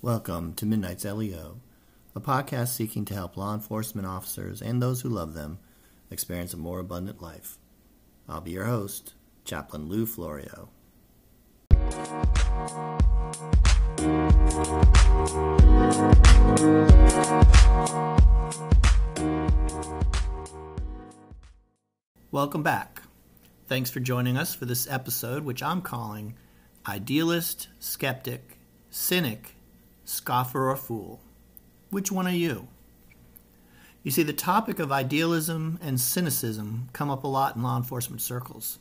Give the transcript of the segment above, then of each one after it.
Welcome to Midnight's LEO, a podcast seeking to help law enforcement officers and those who love them experience a more abundant life. I'll be your host, Chaplain Lou Florio. Welcome back. Thanks for joining us for this episode, which I'm calling Idealist, Skeptic, Cynic, Scoffer, or Fool. Which one are you? You see, the topic of idealism and cynicism come up a lot in law enforcement circles,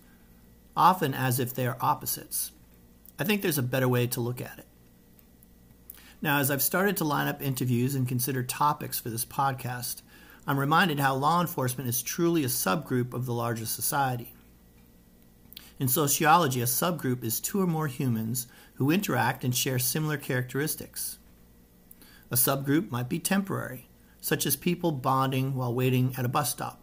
often as if they are opposites. I think there's a better way to look at it. Now, as I've started to line up interviews and consider topics for this podcast, I'm reminded how law enforcement is truly a subgroup of the larger society. In sociology, a subgroup is two or more humans who interact and share similar characteristics. A subgroup might be temporary, such as people bonding while waiting at a bus stop,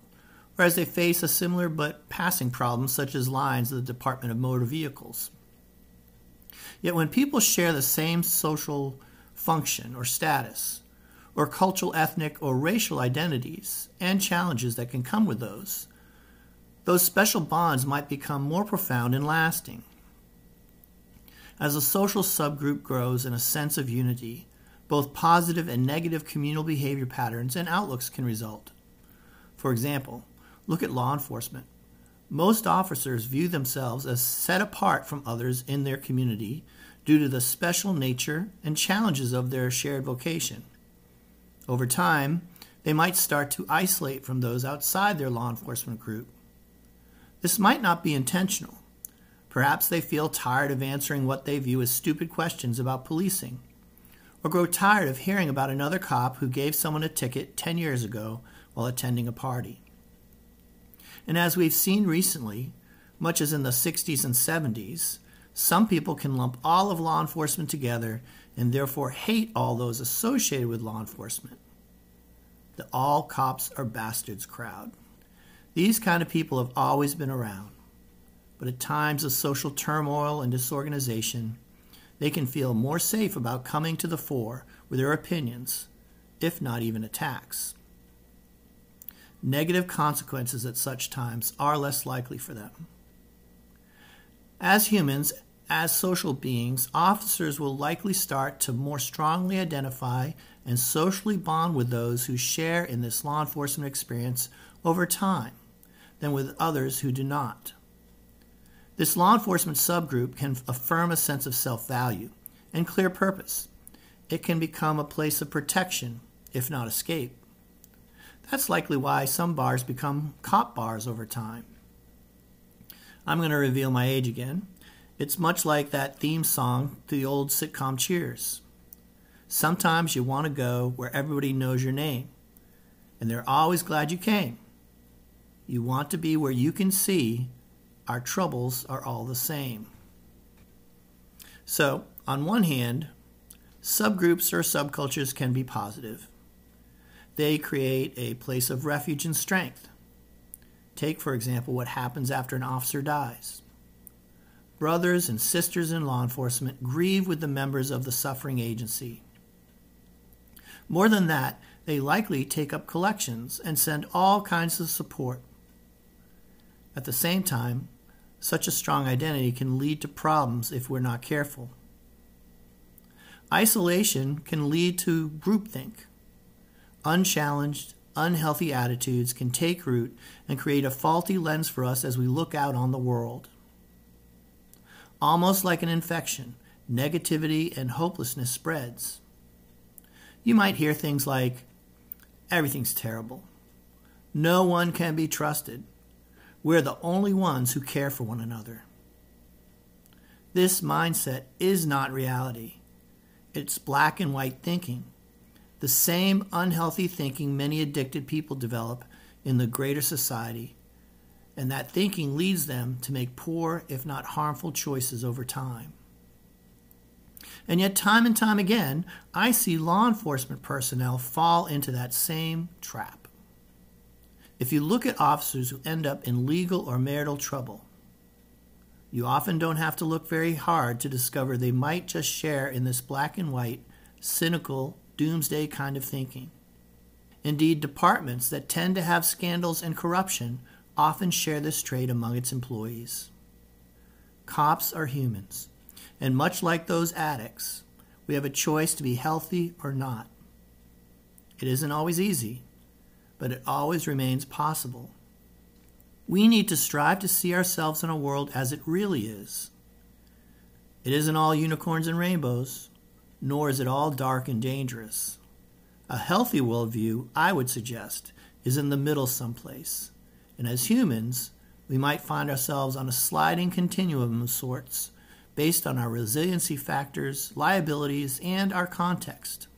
or as they face a similar but passing problem, such as lines of the Department of Motor Vehicles. Yet when people share the same social function or status, or cultural, ethnic, or racial identities and challenges that can come with those, those special bonds might become more profound and lasting. As a social subgroup grows in a sense of unity, both positive and negative communal behavior patterns and outlooks can result. For example, look at law enforcement. Most officers view themselves as set apart from others in their community due to the special nature and challenges of their shared vocation. Over time, they might start to isolate from those outside their law enforcement group. This might not be intentional. Perhaps they feel tired of answering what they view as stupid questions about policing, or grow tired of hearing about another cop who gave someone a ticket 10 years ago while attending a party. And as we've seen recently, much as in the 60s and 70s, some people can lump all of law enforcement together and therefore hate all those associated with law enforcement. The all cops are bastards crowd. These kind of people have always been around, but at times of social turmoil and disorganization, they can feel more safe about coming to the fore with their opinions, if not even attacks. Negative consequences at such times are less likely for them. As humans, as social beings, officers will likely start to more strongly identify and socially bond with those who share in this law enforcement experience over time than with others who do not. This law enforcement subgroup can affirm a sense of self value and clear purpose. It can become a place of protection, if not escape. That's likely why some bars become cop bars over time. I'm going to reveal my age again. It's much like that theme song to the old sitcom Cheers. Sometimes you want to go where everybody knows your name, and they're always glad you came. You want to be where you can see our troubles are all the same. So, on one hand, subgroups or subcultures can be positive. They create a place of refuge and strength. Take, for example, what happens after an officer dies brothers and sisters in law enforcement grieve with the members of the suffering agency. More than that, they likely take up collections and send all kinds of support. At the same time, such a strong identity can lead to problems if we're not careful. Isolation can lead to groupthink. Unchallenged, unhealthy attitudes can take root and create a faulty lens for us as we look out on the world. Almost like an infection, negativity and hopelessness spreads. You might hear things like, everything's terrible. No one can be trusted. We're the only ones who care for one another. This mindset is not reality. It's black and white thinking. The same unhealthy thinking many addicted people develop in the greater society and that thinking leads them to make poor, if not harmful, choices over time. And yet, time and time again, I see law enforcement personnel fall into that same trap. If you look at officers who end up in legal or marital trouble, you often don't have to look very hard to discover they might just share in this black and white, cynical, doomsday kind of thinking. Indeed, departments that tend to have scandals and corruption often share this trait among its employees. Cops are humans, and much like those addicts, we have a choice to be healthy or not. It isn't always easy, but it always remains possible. We need to strive to see ourselves in a world as it really is. It isn't all unicorns and rainbows, nor is it all dark and dangerous. A healthy worldview, I would suggest, is in the middle someplace. And as humans, we might find ourselves on a sliding continuum of sorts based on our resiliency factors, liabilities, and our context.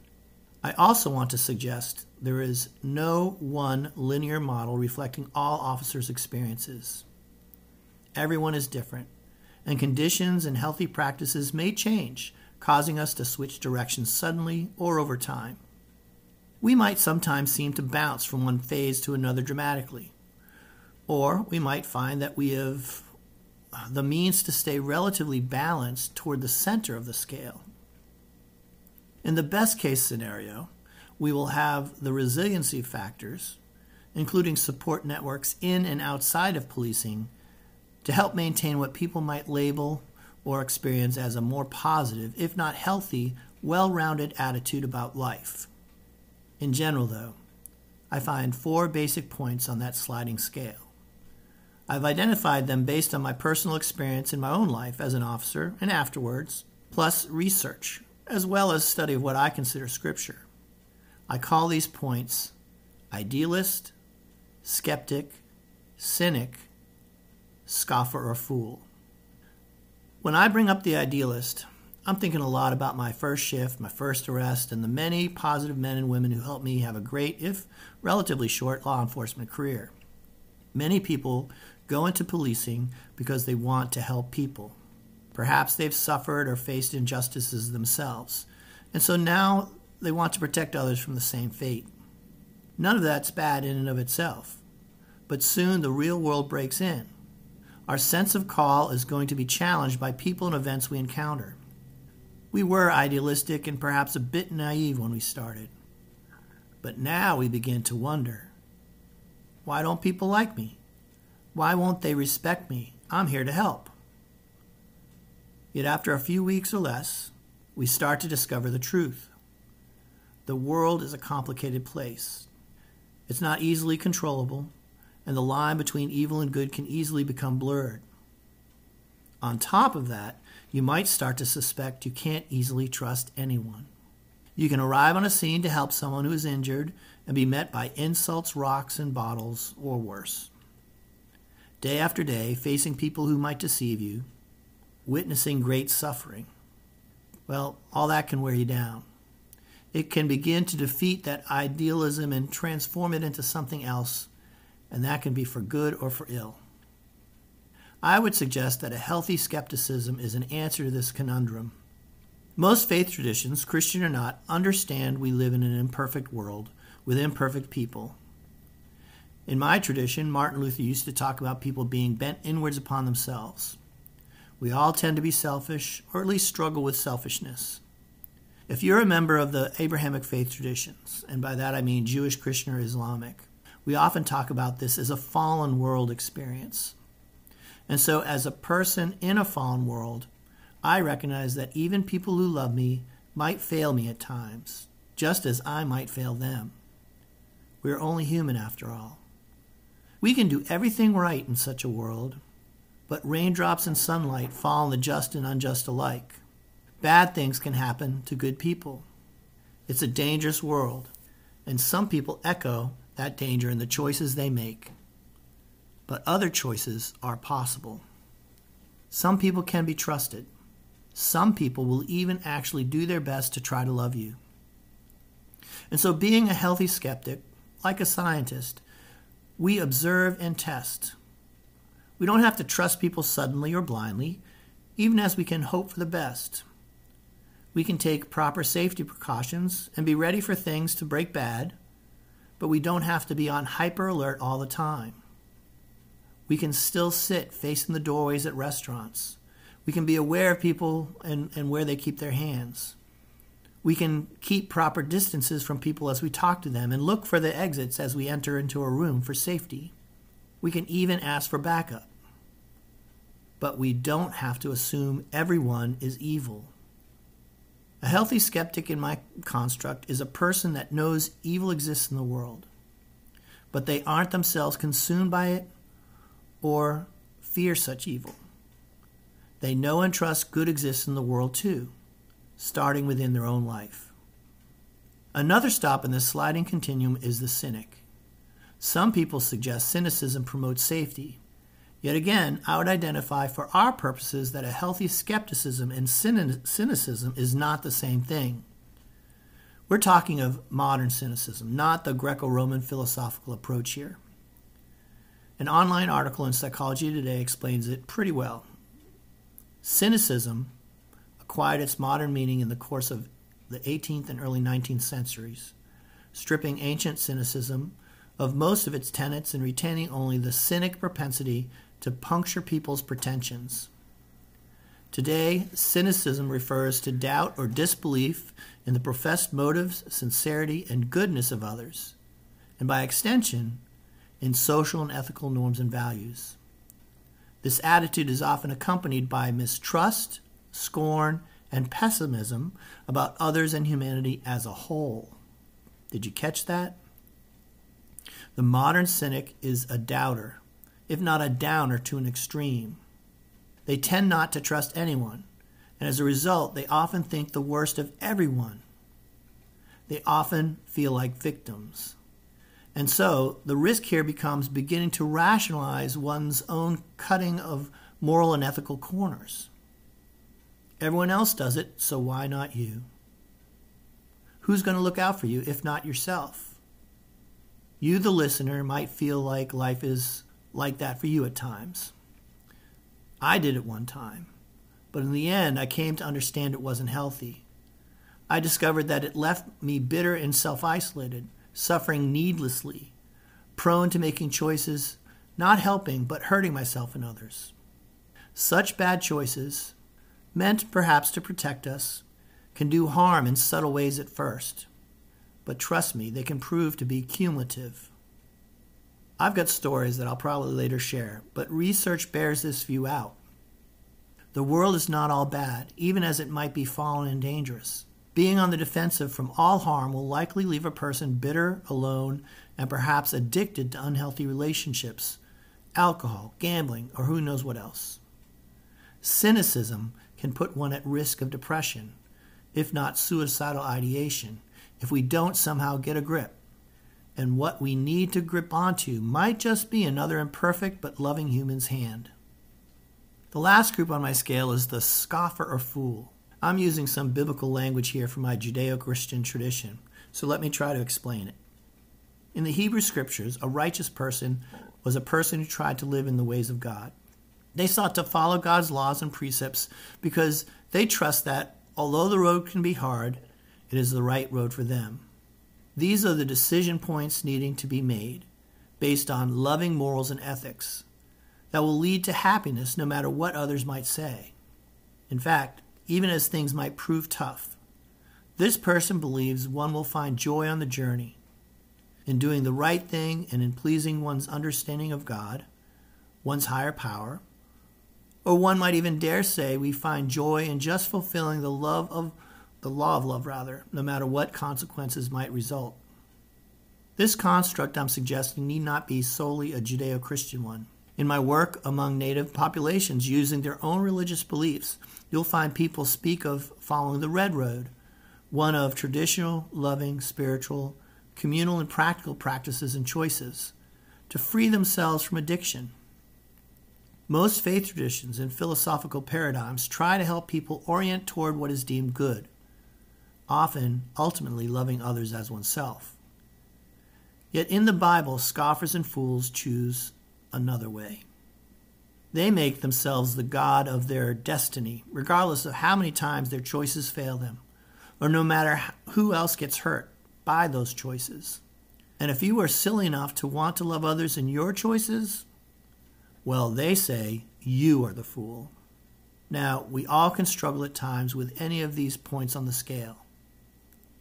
I also want to suggest there is no one linear model reflecting all officers' experiences. Everyone is different, and conditions and healthy practices may change, causing us to switch directions suddenly or over time. We might sometimes seem to bounce from one phase to another dramatically, or we might find that we have the means to stay relatively balanced toward the center of the scale. In the best case scenario, we will have the resiliency factors, including support networks in and outside of policing, to help maintain what people might label or experience as a more positive, if not healthy, well rounded attitude about life. In general, though, I find four basic points on that sliding scale. I've identified them based on my personal experience in my own life as an officer and afterwards, plus research, as well as study of what I consider scripture. I call these points idealist, skeptic, cynic, scoffer, or fool. When I bring up the idealist, I'm thinking a lot about my first shift, my first arrest, and the many positive men and women who helped me have a great, if relatively short, law enforcement career. Many people go into policing because they want to help people. Perhaps they've suffered or faced injustices themselves, and so now they want to protect others from the same fate. None of that's bad in and of itself, but soon the real world breaks in. Our sense of call is going to be challenged by people and events we encounter. We were idealistic and perhaps a bit naive when we started, but now we begin to wonder why don't people like me? Why won't they respect me? I'm here to help. Yet after a few weeks or less, we start to discover the truth. The world is a complicated place. It's not easily controllable, and the line between evil and good can easily become blurred. On top of that, you might start to suspect you can't easily trust anyone. You can arrive on a scene to help someone who is injured and be met by insults, rocks, and bottles, or worse day after day, facing people who might deceive you, witnessing great suffering, well, all that can wear you down. It can begin to defeat that idealism and transform it into something else, and that can be for good or for ill. I would suggest that a healthy skepticism is an answer to this conundrum. Most faith traditions, Christian or not, understand we live in an imperfect world with imperfect people in my tradition, Martin Luther used to talk about people being bent inwards upon themselves. We all tend to be selfish, or at least struggle with selfishness. If you're a member of the Abrahamic faith traditions, and by that I mean Jewish, Christian, or Islamic, we often talk about this as a fallen world experience. And so, as a person in a fallen world, I recognize that even people who love me might fail me at times, just as I might fail them. We're only human after all. We can do everything right in such a world, but raindrops and sunlight fall on the just and unjust alike. Bad things can happen to good people. It's a dangerous world, and some people echo that danger in the choices they make. But other choices are possible. Some people can be trusted. Some people will even actually do their best to try to love you. And so, being a healthy skeptic, like a scientist, we observe and test. We don't have to trust people suddenly or blindly, even as we can hope for the best. We can take proper safety precautions and be ready for things to break bad, but we don't have to be on hyper alert all the time. We can still sit facing the doorways at restaurants. We can be aware of people and, and where they keep their hands. We can keep proper distances from people as we talk to them and look for the exits as we enter into a room for safety. We can even ask for backup. But we don't have to assume everyone is evil. A healthy skeptic in my construct is a person that knows evil exists in the world, but they aren't themselves consumed by it or fear such evil. They know and trust good exists in the world too starting within their own life. Another stop in this sliding continuum is the cynic. Some people suggest cynicism promotes safety. Yet again, I would identify for our purposes that a healthy skepticism and cynicism is not the same thing. We're talking of modern cynicism, not the Greco Roman philosophical approach here. An online article in Psychology Today explains it pretty well. Cynicism acquired its modern meaning in the course of the 18th and early 19th centuries, stripping ancient cynicism of most of its tenets and retaining only the cynic propensity to puncture people's pretensions. Today, cynicism refers to doubt or disbelief in the professed motives, sincerity, and goodness of others, and by extension, in social and ethical norms and values. This attitude is often accompanied by mistrust, scorn, and pessimism about others and humanity as a whole. Did you catch that? The modern cynic is a doubter, if not a downer to an extreme. They tend not to trust anyone, and as a result, they often think the worst of everyone. They often feel like victims. And so, the risk here becomes beginning to rationalize one's own cutting of moral and ethical corners. Everyone else does it, so why not you? Who's going to look out for you if not yourself? You, the listener, might feel like life is like that for you at times. I did it one time, but in the end, I came to understand it wasn't healthy. I discovered that it left me bitter and self isolated, suffering needlessly, prone to making choices not helping but hurting myself and others. Such bad choices meant perhaps to protect us, can do harm in subtle ways at first. But trust me, they can prove to be cumulative. I've got stories that I'll probably later share, but research bears this view out. The world is not all bad, even as it might be fallen and dangerous. Being on the defensive from all harm will likely leave a person bitter, alone, and perhaps addicted to unhealthy relationships, alcohol, gambling, or who knows what else. Cynicism can put one at risk of depression, if not suicidal ideation, if we don't somehow get a grip. And what we need to grip onto might just be another imperfect but loving human's hand. The last group on my scale is the scoffer or fool. I'm using some biblical language here from my Judeo Christian tradition, so let me try to explain it. In the Hebrew scriptures, a righteous person was a person who tried to live in the ways of God. They sought to follow God's laws and precepts because they trust that, although the road can be hard, it is the right road for them. These are the decision points needing to be made based on loving morals and ethics that will lead to happiness no matter what others might say. In fact, even as things might prove tough, this person believes one will find joy on the journey in doing the right thing and in pleasing one's understanding of God, one's higher power, or one might even dare say we find joy in just fulfilling the love of the law of love rather, no matter what consequences might result. This construct I'm suggesting need not be solely a Judeo Christian one. In my work among native populations using their own religious beliefs, you'll find people speak of following the red road, one of traditional, loving, spiritual, communal, and practical practices and choices to free themselves from addiction, most faith traditions and philosophical paradigms try to help people orient toward what is deemed good, often ultimately loving others as oneself. Yet in the Bible, scoffers and fools choose another way. They make themselves the God of their destiny, regardless of how many times their choices fail them, or no matter who else gets hurt by those choices. And if you are silly enough to want to love others in your choices, well, they say, You are the fool. Now, we all can struggle at times with any of these points on the scale.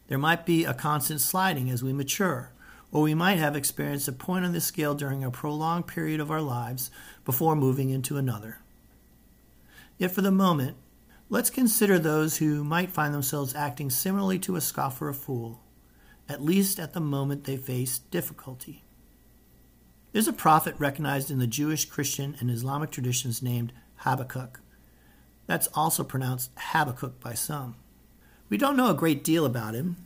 There might be a constant sliding as we mature, or we might have experienced a point on the scale during a prolonged period of our lives before moving into another. Yet for the moment, let's consider those who might find themselves acting similarly to a scoffer or a fool, at least at the moment they face difficulty. There's a prophet recognized in the Jewish, Christian, and Islamic traditions named Habakkuk. That's also pronounced Habakkuk by some. We don't know a great deal about him,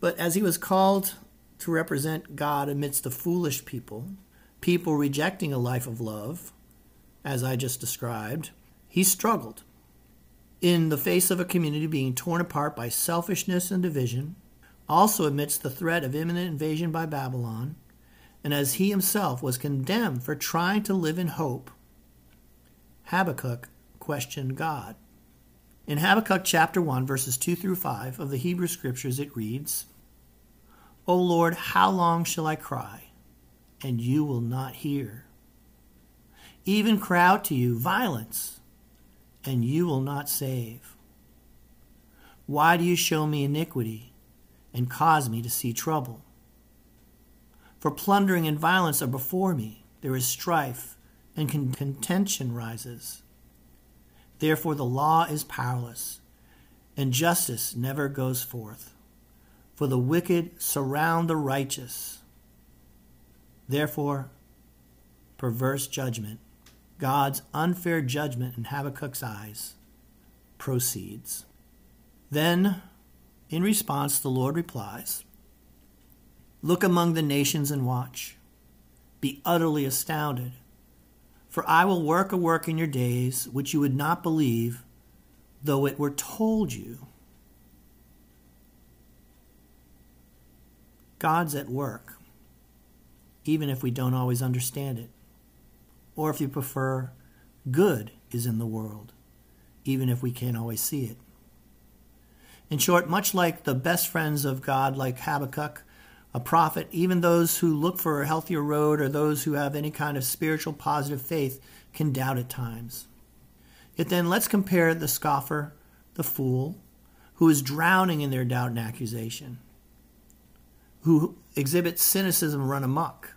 but as he was called to represent God amidst the foolish people, people rejecting a life of love, as I just described, he struggled. In the face of a community being torn apart by selfishness and division, also amidst the threat of imminent invasion by Babylon, and as he himself was condemned for trying to live in hope, Habakkuk questioned God. In Habakkuk chapter 1, verses 2 through 5 of the Hebrew Scriptures, it reads O Lord, how long shall I cry, and you will not hear? Even cry out to you violence, and you will not save. Why do you show me iniquity and cause me to see trouble? For plundering and violence are before me, there is strife, and contention rises. Therefore, the law is powerless, and justice never goes forth. For the wicked surround the righteous. Therefore, perverse judgment, God's unfair judgment in Habakkuk's eyes, proceeds. Then, in response, the Lord replies Look among the nations and watch. Be utterly astounded for I will work a work in your days which you would not believe, though it were told you. God's at work, even if we don't always understand it. Or if you prefer, good is in the world, even if we can't always see it. In short, much like the best friends of God, like Habakkuk, a prophet, even those who look for a healthier road or those who have any kind of spiritual positive faith can doubt at times. Yet then let's compare the scoffer, the fool, who is drowning in their doubt and accusation, who exhibits cynicism run amok.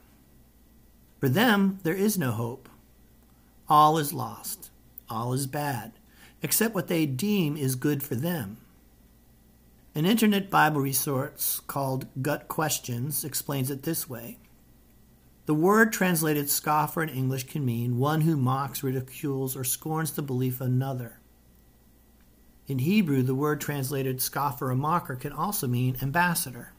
For them, there is no hope. All is lost. All is bad, except what they deem is good for them. An internet Bible resource called Got Questions explains it this way The word translated scoffer in English can mean one who mocks, ridicules, or scorns the belief of another. In Hebrew, the word translated scoffer or mocker can also mean ambassador.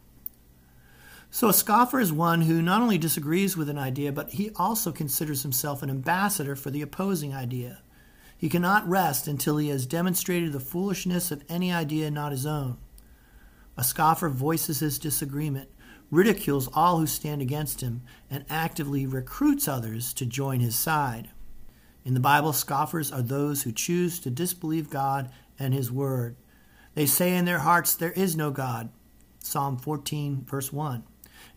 So a scoffer is one who not only disagrees with an idea, but he also considers himself an ambassador for the opposing idea. He cannot rest until he has demonstrated the foolishness of any idea not his own. A scoffer voices his disagreement, ridicules all who stand against him, and actively recruits others to join his side. In the Bible, scoffers are those who choose to disbelieve God and his word. They say in their hearts, There is no God. Psalm 14, verse 1.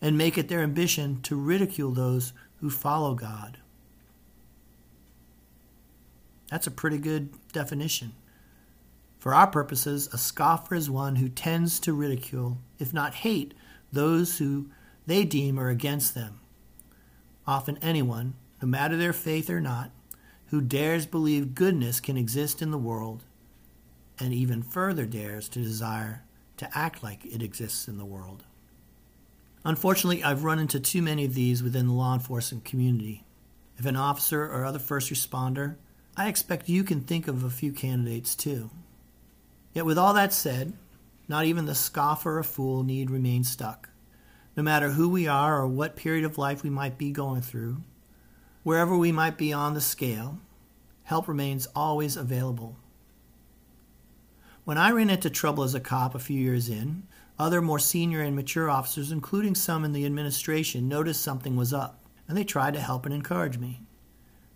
And make it their ambition to ridicule those who follow God. That's a pretty good definition. For our purposes, a scoffer is one who tends to ridicule, if not hate, those who they deem are against them. Often anyone, no matter their faith or not, who dares believe goodness can exist in the world, and even further dares to desire to act like it exists in the world. Unfortunately, I've run into too many of these within the law enforcement community. If an officer or other first responder, I expect you can think of a few candidates too. Yet, with all that said, not even the scoffer or fool need remain stuck. No matter who we are or what period of life we might be going through, wherever we might be on the scale, help remains always available. When I ran into trouble as a cop a few years in, other more senior and mature officers, including some in the administration, noticed something was up, and they tried to help and encourage me.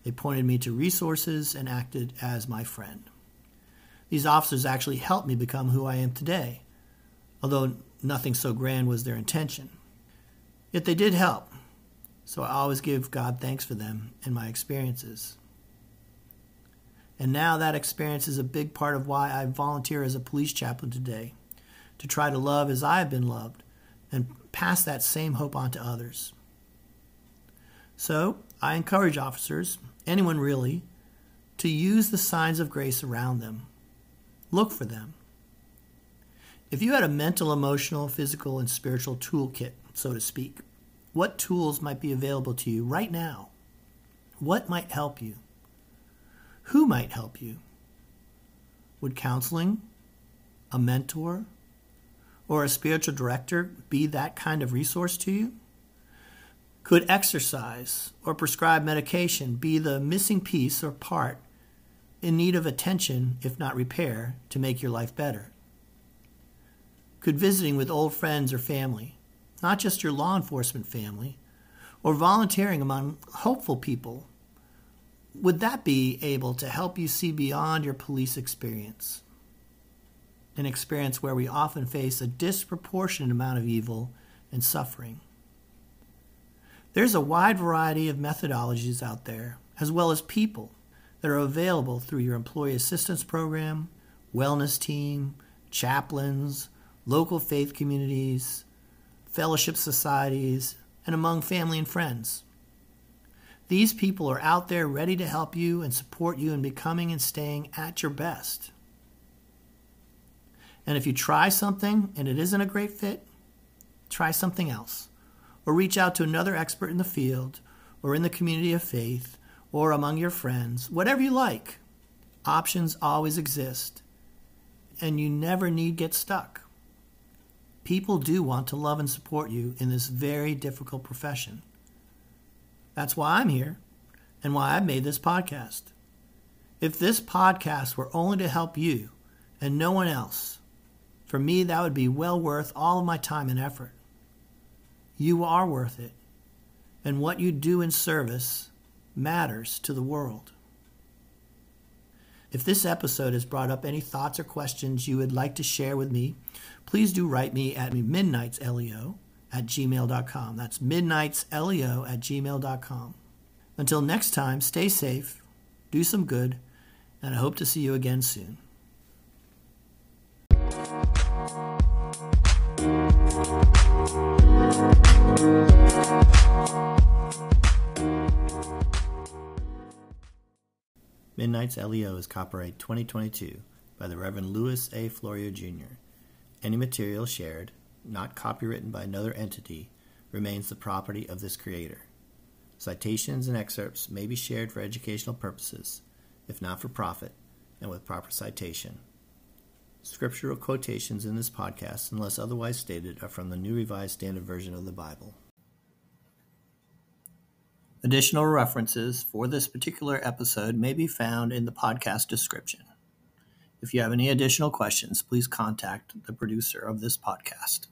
They pointed me to resources and acted as my friend. These officers actually helped me become who I am today, although nothing so grand was their intention. Yet they did help, so I always give God thanks for them and my experiences. And now that experience is a big part of why I volunteer as a police chaplain today to try to love as I have been loved and pass that same hope on to others. So I encourage officers, anyone really, to use the signs of grace around them. Look for them. If you had a mental, emotional, physical, and spiritual toolkit, so to speak, what tools might be available to you right now? What might help you? Who might help you? Would counseling, a mentor, or a spiritual director be that kind of resource to you? Could exercise or prescribed medication be the missing piece or part in need of attention, if not repair, to make your life better? Could visiting with old friends or family, not just your law enforcement family, or volunteering among hopeful people, would that be able to help you see beyond your police experience? An experience where we often face a disproportionate amount of evil and suffering. There's a wide variety of methodologies out there, as well as people, that are available through your employee assistance program, wellness team, chaplains, local faith communities, fellowship societies, and among family and friends. These people are out there ready to help you and support you in becoming and staying at your best. And if you try something and it isn't a great fit, try something else or reach out to another expert in the field or in the community of faith or among your friends, whatever you like. Options always exist, and you never need get stuck. People do want to love and support you in this very difficult profession. That's why I'm here and why I made this podcast. If this podcast were only to help you and no one else, for me, that would be well worth all of my time and effort. You are worth it. And what you do in service matters to the world. If this episode has brought up any thoughts or questions you would like to share with me, please do write me at midnightsleo at gmail.com. That's midnightsleo at gmail.com. Until next time, stay safe, do some good, and I hope to see you again soon. Midnight's LEO is copyright 2022 by the Reverend Louis A. Florio Jr. Any material shared, not copywritten by another entity, remains the property of this creator. Citations and excerpts may be shared for educational purposes, if not for profit, and with proper citation. Scriptural quotations in this podcast, unless otherwise stated, are from the New Revised Standard Version of the Bible. Additional references for this particular episode may be found in the podcast description. If you have any additional questions, please contact the producer of this podcast.